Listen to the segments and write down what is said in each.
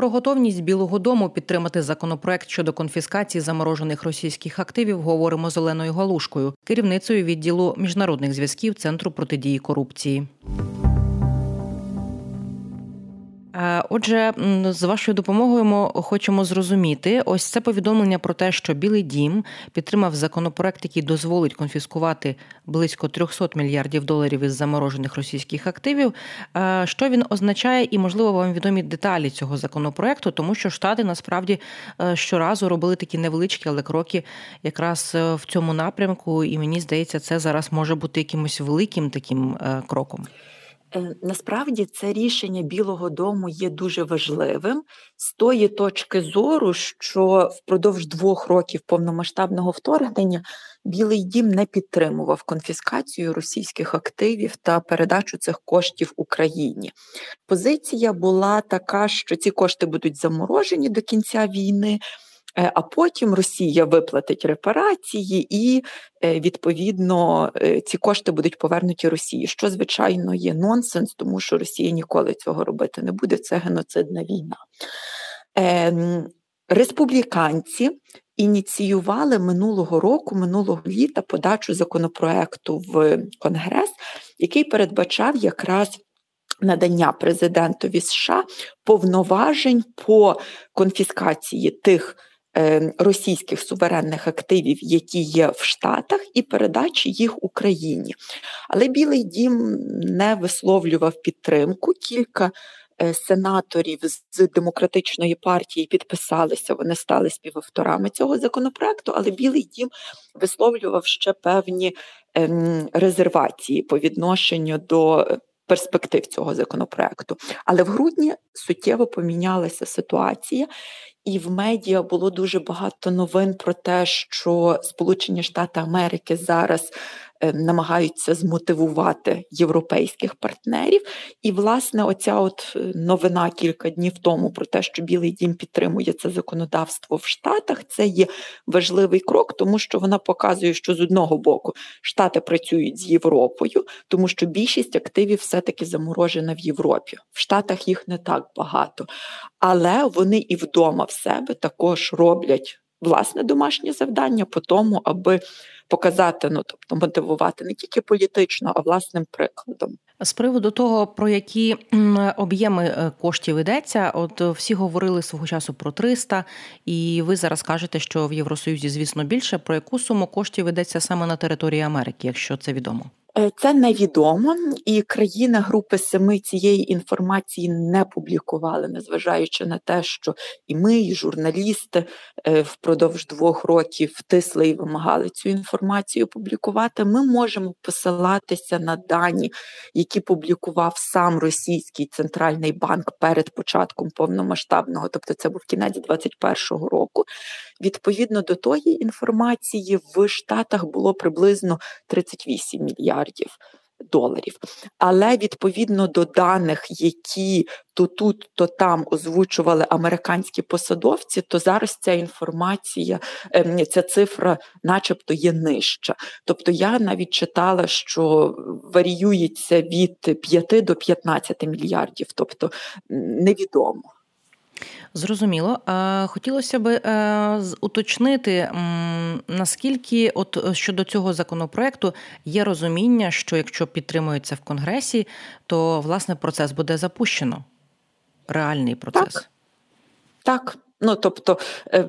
Про готовність Білого Дому підтримати законопроект щодо конфіскації заморожених російських активів говоримо з Оленою Галушкою, керівницею відділу міжнародних зв'язків Центру протидії корупції. Е, отже, з вашою допомогою ми хочемо зрозуміти ось це повідомлення про те, що Білий Дім підтримав законопроект, який дозволить конфіскувати близько 300 мільярдів доларів із заморожених російських активів. Е, що він означає, і можливо вам відомі деталі цього законопроекту, тому що штати насправді е, щоразу робили такі невеличкі, але кроки якраз в цьому напрямку, і мені здається, це зараз може бути якимось великим таким кроком. Е, насправді це рішення Білого Дому є дуже важливим з тої точки зору, що впродовж двох років повномасштабного вторгнення Білий Дім не підтримував конфіскацію російських активів та передачу цих коштів Україні. Позиція була така, що ці кошти будуть заморожені до кінця війни. Е, а потім Росія виплатить репарації, і е, відповідно е, ці кошти будуть повернуті Росії, що звичайно є нонсенс, тому що Росія ніколи цього робити не буде. Це геноцидна війна. Ем, республіканці ініціювали минулого року, минулого літа подачу законопроекту в Конгрес, який передбачав якраз надання президентові США повноважень по конфіскації тих. Е, російських суверенних активів, які є в Штатах, і передачі їх Україні. Але Білий Дім не висловлював підтримку. Кілька е, сенаторів з демократичної партії підписалися, вони стали співавторами цього законопроекту, але Білий Дім висловлював ще певні ем, резервації по відношенню до. Перспектив цього законопроекту, але в грудні суттєво помінялася ситуація, і в медіа було дуже багато новин про те, що Сполучені Штати Америки зараз намагаються змотивувати європейських партнерів. І, власне, оця от е, новина кілька днів тому про те, що Білий Дім підтримує це законодавство в Штатах, це є важливий крок, тому що вона показує, що з одного боку Штати працюють з Європою, тому що більшість активів все-таки заморожена в Європі. В Штатах їх не так багато, але вони і вдома в себе також роблять власне домашнє завдання по тому, аби показати, ну тобто мотивувати не тільки політично, а власним прикладом. З приводу того, про які об'єми е, коштів йдеться, от всі говорили свого часу про 300, і ви зараз кажете, що в Євросоюзі, звісно, більше про яку суму коштів йдеться саме на території Америки, якщо це відомо. Е, це невідомо, і країни Групи Семи цієї інформації не публікували, незважаючи на те, що і ми, і журналісти е, впродовж двох років втисли і вимагали цю інформацію публікувати. Ми можемо посилатися на дані, які публікував сам російський центральний банк перед початком повномасштабного, тобто це був кінець 2021 року. Відповідно до тої інформації, в Штатах було приблизно 38 мільярдів доларів. Але відповідно до даних, які то тут, то там озвучували американські посадовці, то зараз ця інформація, ем, ця цифра, начебто, є нижча. Тобто я навіть читала, що варіюється від 5 до 15 мільярдів, тобто невідомо. Зрозуміло. Хотілося б е, уточнити, наскільки от е, щодо цього законопроекту є розуміння, що якщо підтримується в Конгресі, то власне процес буде запущено. Реальний процес. Так. Так, Ну тобто, е,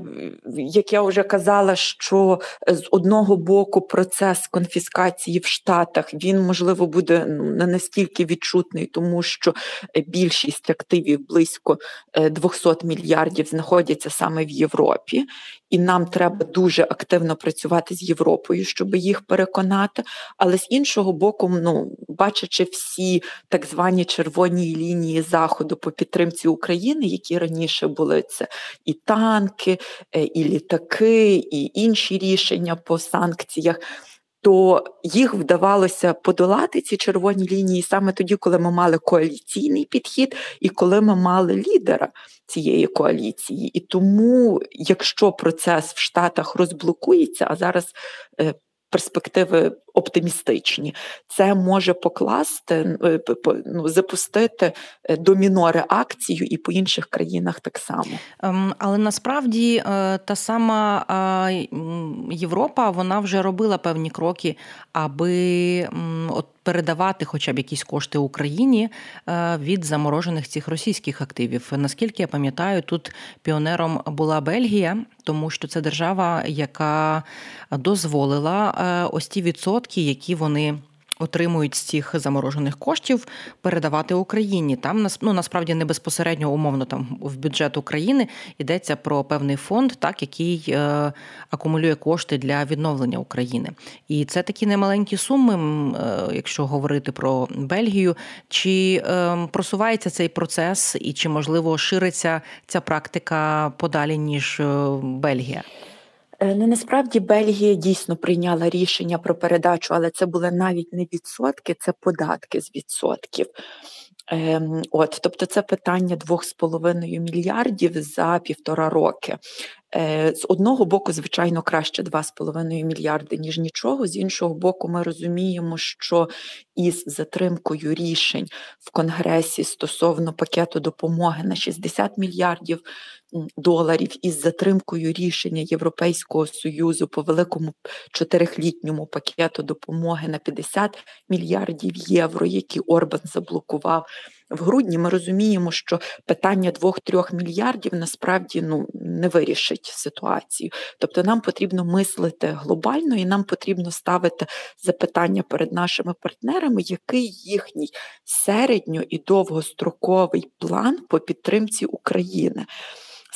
як я вже казала, що з одного боку процес конфіскації в Штатах він можливо буде не настільки відчутний, тому що більшість активів близько 200 е, мільярдів знаходяться саме в Європі, і нам треба дуже активно працювати з Європою, щоб їх переконати. Але з іншого боку, ну бачачи всі так звані червоні лінії заходу по підтримці України, які раніше були це і танки, е, і літаки, і інші рішення по санкціях. То їх вдавалося подолати ці червоні лінії саме тоді, коли ми мали коаліційний підхід, і коли ми мали лідера цієї коаліції. І тому, якщо процес в Штатах розблокується, а зараз е, перспективи оптимістичні. Це може покласти е, ну, запустити е, доміно реакцію і по інших країнах так само. Ем, але насправді е, та сама Європа вона вже робила певні кроки, аби от передавати хоча б якісь кошти Україні від заморожених цих російських активів. Наскільки я пам'ятаю, тут піонером була Бельгія, тому що це держава, яка дозволила ось ті відсотки, які вони отримують з цих заморожених коштів, передавати Україні. Там ну, насправді не безпосередньо умовно там в бюджет України йдеться про певний фонд, так який е, акумулює кошти для відновлення України. І це такі немаленькі суми, е, якщо говорити про Бельгію. Чи е, просувається цей процес, і чи можливо шириться ця практика подалі ніж е, Бельгія? Е, ну, насправді Бельгія дійсно прийняла рішення про передачу, але це були навіть не відсотки, це податки з відсотків. Ем, от, Тобто це питання 2,5 мільярдів за півтора роки. Е, з одного боку, звичайно, краще 2,5 мільярди, ніж нічого. З іншого боку, ми розуміємо, що із затримкою рішень в Конгресі стосовно пакету допомоги на 60 мільярдів доларів із затримкою рішення Європейського союзу по великому чотирихлітньому пакету допомоги на 50 мільярдів євро, які Орбан заблокував в грудні. Ми розуміємо, що питання 2-3 мільярдів насправді ну не вирішить ситуацію. Тобто, нам потрібно мислити глобально, і нам потрібно ставити запитання перед нашими партнерами, який їхній середньо і довгостроковий план по підтримці України.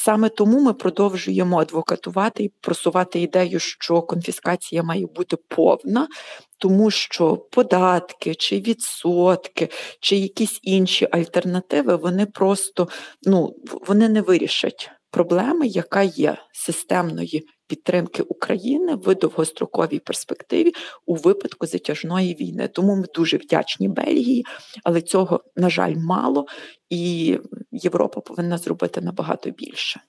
Саме тому ми продовжуємо адвокатувати і просувати ідею, що конфіскація має бути повна, тому що податки чи відсотки, чи якісь інші альтернативи, вони просто ну, вони не вирішать проблеми, яка є системної підтримки України в довгостроковій перспективі у випадку затяжної війни. Тому ми дуже вдячні Бельгії, але цього на жаль мало, і Європа повинна зробити набагато більше.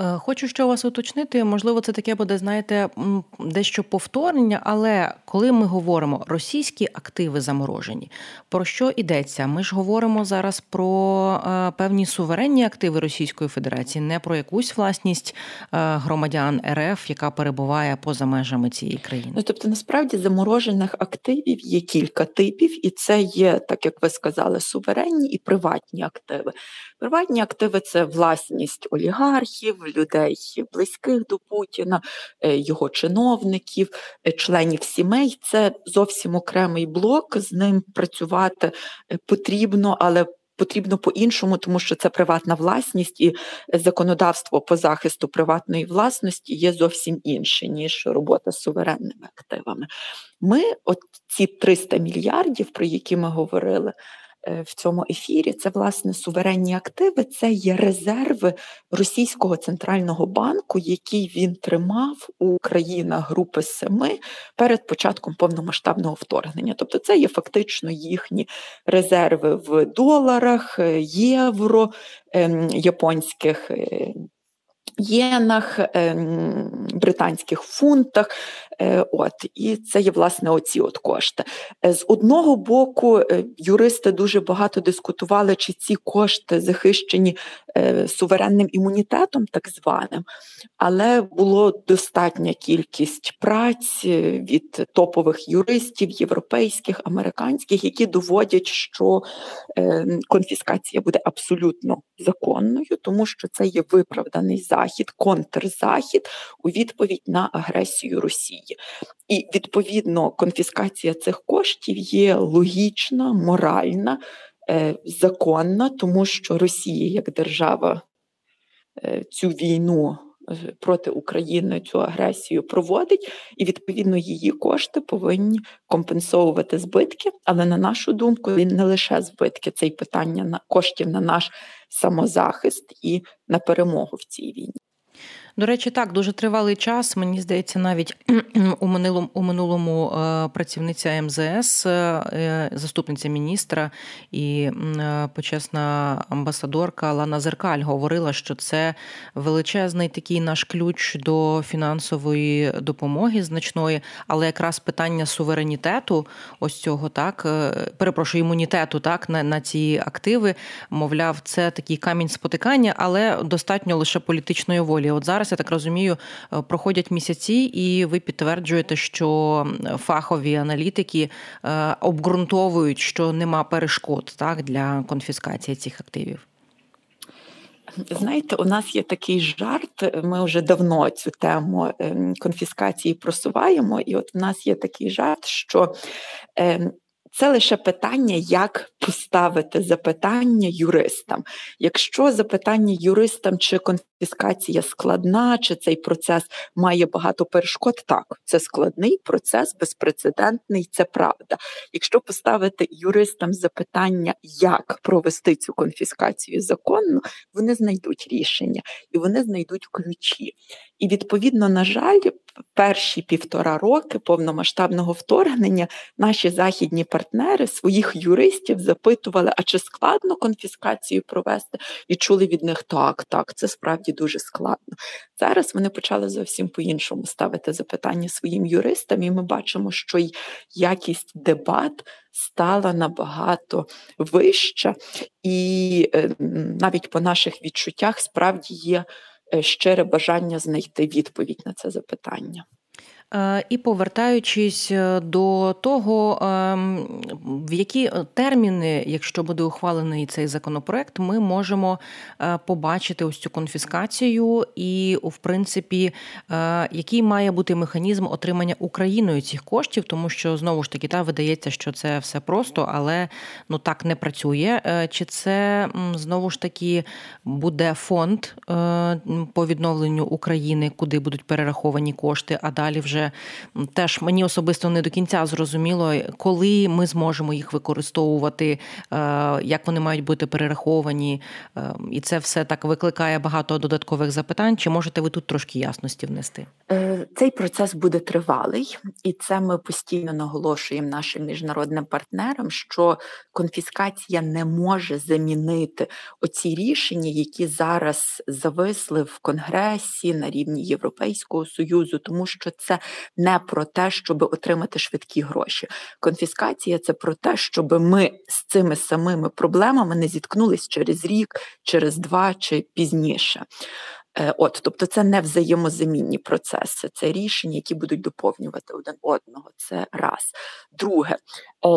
Е, хочу ще вас уточнити, можливо, це таке буде, знаєте, дещо повторення, але коли ми говоримо російські активи заморожені, про що йдеться? Ми ж говоримо зараз про е, певні суверенні активи Російської Федерації, не про якусь власність е, громадян РФ, яка перебуває поза межами цієї країни. Ну тобто, насправді заморожених активів є кілька типів, і це є, так як ви сказали, суверенні і приватні активи. Приватні активи це власність олігархів людей, близьких до Путіна, е, його чиновників, е, членів сімей. Це зовсім окремий блок. З ним працювати е, потрібно, але Потрібно по-іншому, тому що це приватна власність і законодавство по захисту приватної власності є зовсім інше, ніж робота з суверенними активами. Ми, от ці 300 мільярдів, про які ми говорили, в цьому ефірі, це власне суверенні активи, це є резерви російського центрального банку, які він тримав у країнах Групи Семи перед початком повномасштабного вторгнення. Тобто, це є фактично їхні резерви в доларах, е, євро, ем, японських е, єнах, ем, британських фунтах. Е, от, І це є власне оці от кошти. Е, з одного боку, е, юристи дуже багато дискутували, чи ці кошти захищені суверенним імунітетом, так званим, але було достатня кількість праць від топових юристів, європейських, американських, які доводять, що конфіскація буде абсолютно законною, тому що це є виправданий захід, контрзахід у відповідь на агресію Росії. І відповідно конфіскація цих коштів є логічна, моральна, е, законна, тому що Росія як держава е, цю війну. Е, проти України цю агресію проводить, і відповідно її кошти повинні компенсовувати збитки. Але на нашу думку, він не лише збитки, це й питання на коштів на наш самозахист і на перемогу в цій війні. До речі, так дуже тривалий час. Мені здається, навіть у минулому у минулому е, працівниця МЗС, е, е, заступниця міністра і почесна амбасадорка Лана Зеркаль говорила, що це величезний такий наш ключ до фінансової допомоги значної, але якраз питання суверенітету, ось цього так перепрошую імунітету, так на, на ці активи, мовляв, це такий камінь спотикання, але достатньо лише політичної волі. От зараз я так розумію, е, проходять місяці, і ви підтверджуєте, що фахові аналітики е, обґрунтовують, що нема перешкод так для конфіскації цих активів. Знаєте, у нас є такий жарт. Ми вже давно цю тему ем, конфіскації просуваємо, і от у нас є такий жарт, що ем, це лише питання, як поставити запитання юристам. Якщо запитання юристам, чи конфіскація складна, чи цей процес має багато перешкод, так це складний процес, безпрецедентний, це правда. Якщо поставити юристам запитання, як провести цю конфіскацію законно, вони знайдуть рішення і вони знайдуть ключі. І відповідно, на жаль, перші півтора роки повномасштабного вторгнення наші західні партнери своїх юристів запитували, а чи складно конфіскацію провести, і чули від них так, так, це справді дуже складно. Зараз вони почали зовсім по-іншому ставити запитання своїм юристам, і ми бачимо, що й якість дебат стала набагато вища, і е, навіть по наших відчуттях справді є. Е, щире бажання знайти відповідь на це запитання. Е, і повертаючись е, до того, ем, в які е, терміни, якщо буде ухвалений цей законопроект, ми можемо побачити ось цю конфіскацію, і в принципі, який має бути механізм отримання Україною цих коштів, тому що знову ж таки та видається, що це все просто, але ну так не працює. Чи це знову ж таки буде фонд по відновленню України, куди будуть перераховані кошти, а далі вже вже теж мені особисто не до кінця зрозуміло, коли ми зможемо їх використовувати, е, як вони мають бути перераховані, е, і це все так викликає багато додаткових запитань. Чи можете ви тут трошки ясності внести? Е, цей процес буде тривалий, і це ми постійно наголошуємо нашим міжнародним партнерам, що конфіскація не може замінити оці рішення, які зараз зависли в Конгресі на рівні Європейського союзу, тому що це не про те, щоб отримати швидкі гроші. Конфіскація це про те, щоб ми з цими самими проблемами не зіткнулись через рік, через два чи пізніше. Е, от, тобто, це не взаємозамінні процеси, це рішення, які будуть доповнювати один одного. Це раз. Друге,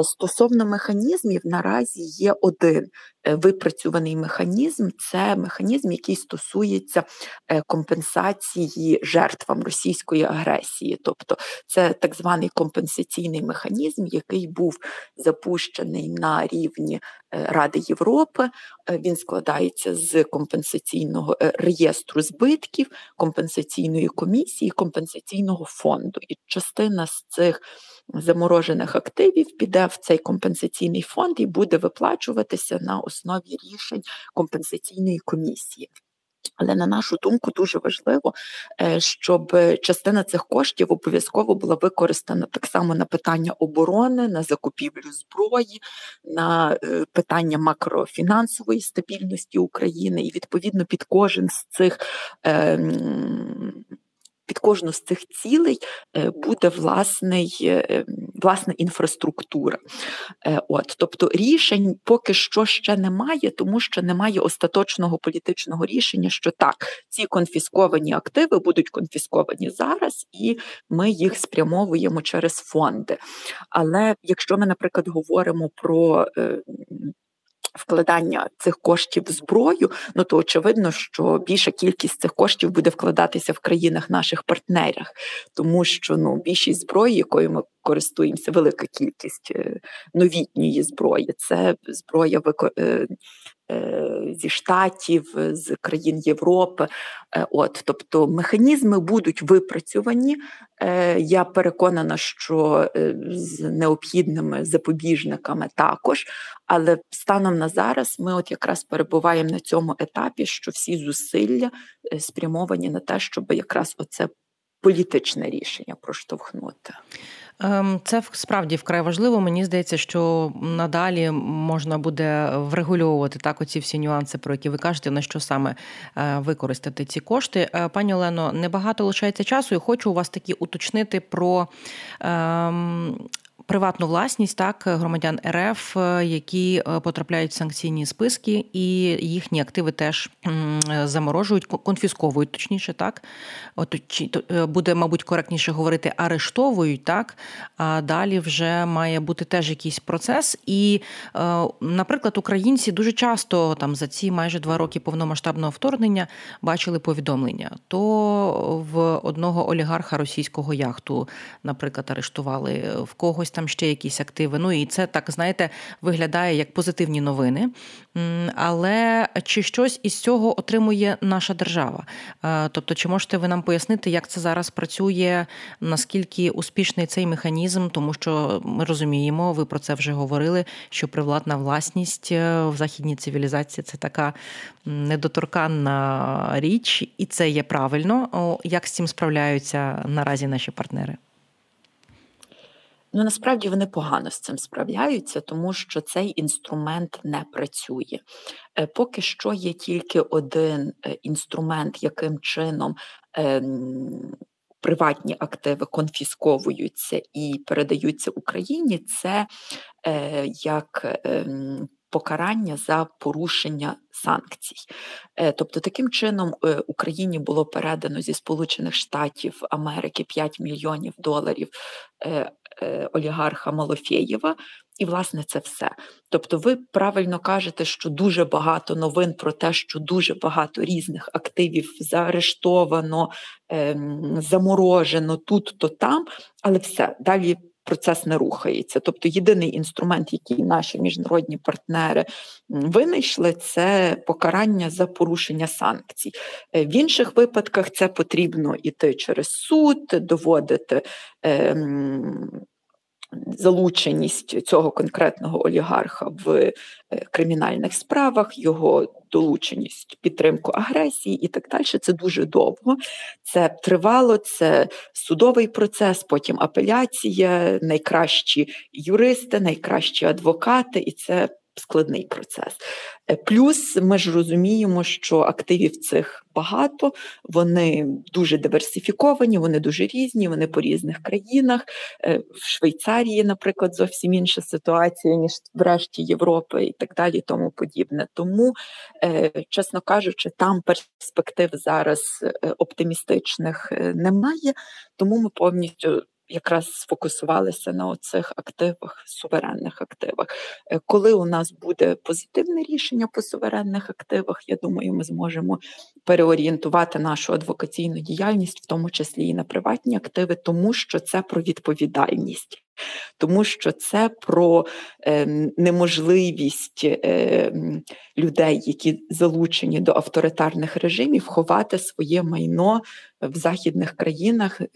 стосовно механізмів, наразі є один Е, випрацьований механізм це механізм, який стосується е, компенсації жертвам російської агресії, тобто це так званий компенсаційний механізм, який був запущений на рівні е, Ради Європи. Він складається з компенсаційного реєстру збитків, компенсаційної комісії, компенсаційного фонду. І частина з цих заморожених активів піде в цей компенсаційний фонд і буде виплачуватися на основі рішень компенсаційної комісії. Але на нашу думку дуже важливо, е, щоб частина цих коштів обов'язково була використана так само на питання оборони, на закупівлю зброї, на е, питання макрофінансової стабільності України, і відповідно під кожен з цих ем, під кожну з цих цілей е, буде власний, е, власна інфраструктура. Е, от, Тобто рішень поки що ще немає, тому що немає остаточного політичного рішення, що так, ці конфісковані активи будуть конфісковані зараз, і ми їх спрямовуємо через фонди. Але якщо ми, наприклад, говоримо про вкладання цих коштів в зброю, ну то очевидно, що більша кількість цих коштів буде вкладатися в країнах наших партнерів, тому що ну більшість зброї, якою ми користуємося, велика кількість е, новітньої зброї, це зброя е, зі штатів, з країн Європи. От, Тобто механізми будуть випрацьовані. Я переконана, що з необхідними запобіжниками також. Але станом на зараз ми от якраз перебуваємо на цьому етапі, що всі зусилля спрямовані на те, щоб якраз оце політичне рішення проштовхнути. Ем, це справді вкрай важливо. Мені здається, що надалі можна буде врегульовувати так оці всі нюанси, про які ви кажете, на що саме е, використати ці кошти. Е, пані Олено, небагато лишається часу, і хочу у вас такі уточнити про ем, приватну власність так громадян РФ, е, які е, потрапляють в санкційні списки, і їхні активи теж заморожують, конфісковують, точніше, так От е, буде, мабуть, коректніше говорити, арештовують так. А далі вже має бути теж якийсь процес. І, наприклад, українці дуже часто там за ці майже два роки повномасштабного вторгнення бачили повідомлення. То в одного олігарха російського яхту, наприклад, арештували в когось там ще якісь активи. Ну і це так, знаєте, виглядає як позитивні новини. Але чи щось із цього отримує наша держава? Е, тобто, чи можете ви нам пояснити, як це зараз працює, наскільки успішний цей механізм? Тому що ми розуміємо, ви про це вже говорили. Що привладна власність е, в західній цивілізації це така недоторканна річ, і це є правильно. Як з цим справляються наразі наші партнери? Ну насправді вони погано з цим справляються, тому що цей інструмент не працює. Е, поки що є тільки один е, інструмент, яким чином ем, приватні активи конфісковуються і передаються Україні. Це е, як ем, покарання за порушення санкцій. Тобто, таким чином Україні було передано зі Сполучених Штатів Америки 5 мільйонів доларів олігарха Малофєєва, і, власне, це все. Тобто, ви правильно кажете, що дуже багато новин про те, що дуже багато різних активів заарештовано, ем, заморожено тут, то там, але все далі. Процес не рухається. Тобто єдиний інструмент, який наші міжнародні партнери винайшли, це покарання за порушення санкцій. Е, в інших випадках це потрібно іти через суд, доводити. Залученість цього конкретного олігарха в е, кримінальних справах, його долученість, підтримку агресії і так далі. Це дуже довго. Це тривало, це судовий процес, потім апеляція, найкращі юристи, найкращі адвокати, і це складний процес. Е, плюс ми ж розуміємо, що активів цих багато, вони дуже диверсифіковані, вони дуже різні, вони по різних країнах. Е, в Швейцарії, наприклад, зовсім інша ситуація, ніж в решті Європи, і так далі, тому подібне. Тому, е, чесно кажучи, там перспектив зараз оптимістичних немає, тому ми повністю якраз сфокусувалися на оцих активах, суверенних активах. Е, коли у нас буде позитивне рішення по суверенних активах, я думаю, ми зможемо переорієнтувати нашу адвокаційну діяльність, в тому числі і на приватні активи, тому що це про відповідальність тому що це про е, неможливість е, людей, які залучені до авторитарних режимів, ховати своє майно в західних країнах, е,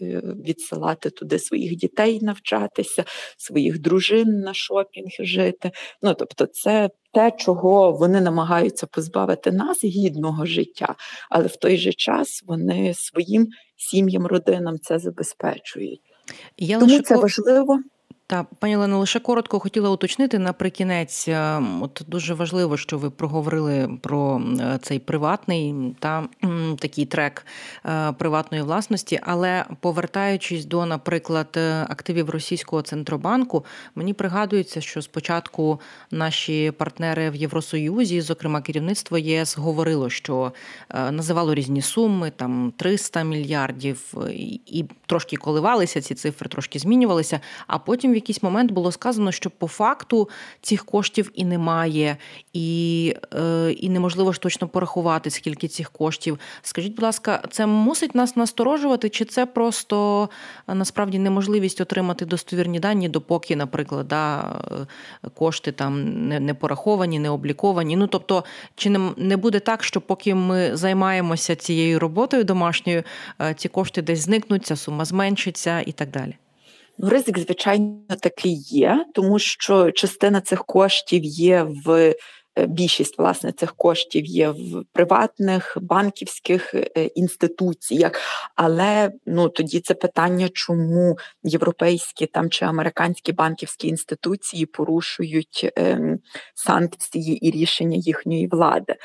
відсилати туди своїх дітей навчатися, своїх дружин на шопінг жити. Ну тобто, це те, чого вони намагаються позбавити нас гідного життя, але в той же час вони своїм сім'ям, родинам це забезпечують. Я Тому лише це важливо. Та пані Олено, лише коротко хотіла уточнити наприкінець. Е, от дуже важливо, що ви проговорили про е, цей приватний та такий трек е, приватної власності. Але повертаючись до, наприклад, активів російського центробанку, мені пригадується, що спочатку наші партнери в Євросоюзі, зокрема керівництво ЄС, говорило, що називало різні суми, там 300 мільярдів, і трошки коливалися ці цифри, трошки змінювалися. А потім якийсь момент було сказано, що по факту цих коштів і немає, і е, і неможливо ж точно порахувати, скільки цих коштів. Скажіть, будь ласка, це мусить нас насторожувати, чи це просто насправді неможливість отримати достовірні дані, допоки, наприклад, да, кошти там не, не пораховані, не обліковані? Ну тобто, чи не, не буде так, що поки ми займаємося цією роботою домашньою, ці кошти десь зникнуть, ця сума зменшиться і так далі? Ну, ризик, звичайно, такий є, тому що частина цих коштів є в е, більшість власне цих коштів є в приватних банківських е, інституціях, але ну тоді це питання, чому європейські там чи американські банківські інституції порушують ем, санкції і рішення їхньої влади.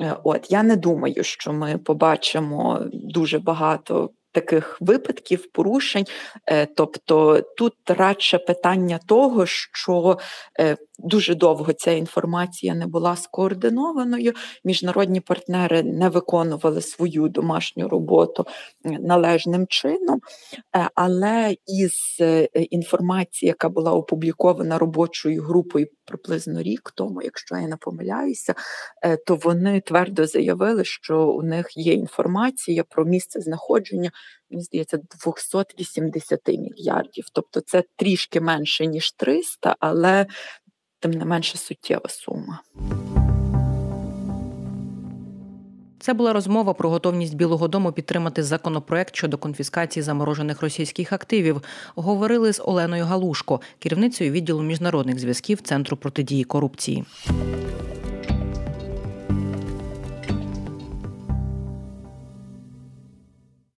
Е, от я не думаю, що ми побачимо дуже багато таких випадків порушень. Е, тобто тут радше питання того, що е, дуже довго ця інформація не була скоординованою. Міжнародні партнери не виконували свою домашню роботу належним чином, е, але із інформації, яка була опублікована робочою групою приблизно рік тому, якщо я не помиляюся, то вони твердо заявили, що у них є інформація про місце знаходження мені здається, 280 мільярдів. Тобто це трішки менше, ніж 300, але тим не менше суттєва сума. Це була розмова про готовність Білого Дому підтримати законопроект щодо конфіскації заморожених російських активів. Говорили з Оленою Галушко, керівницею відділу міжнародних зв'язків Центру протидії корупції.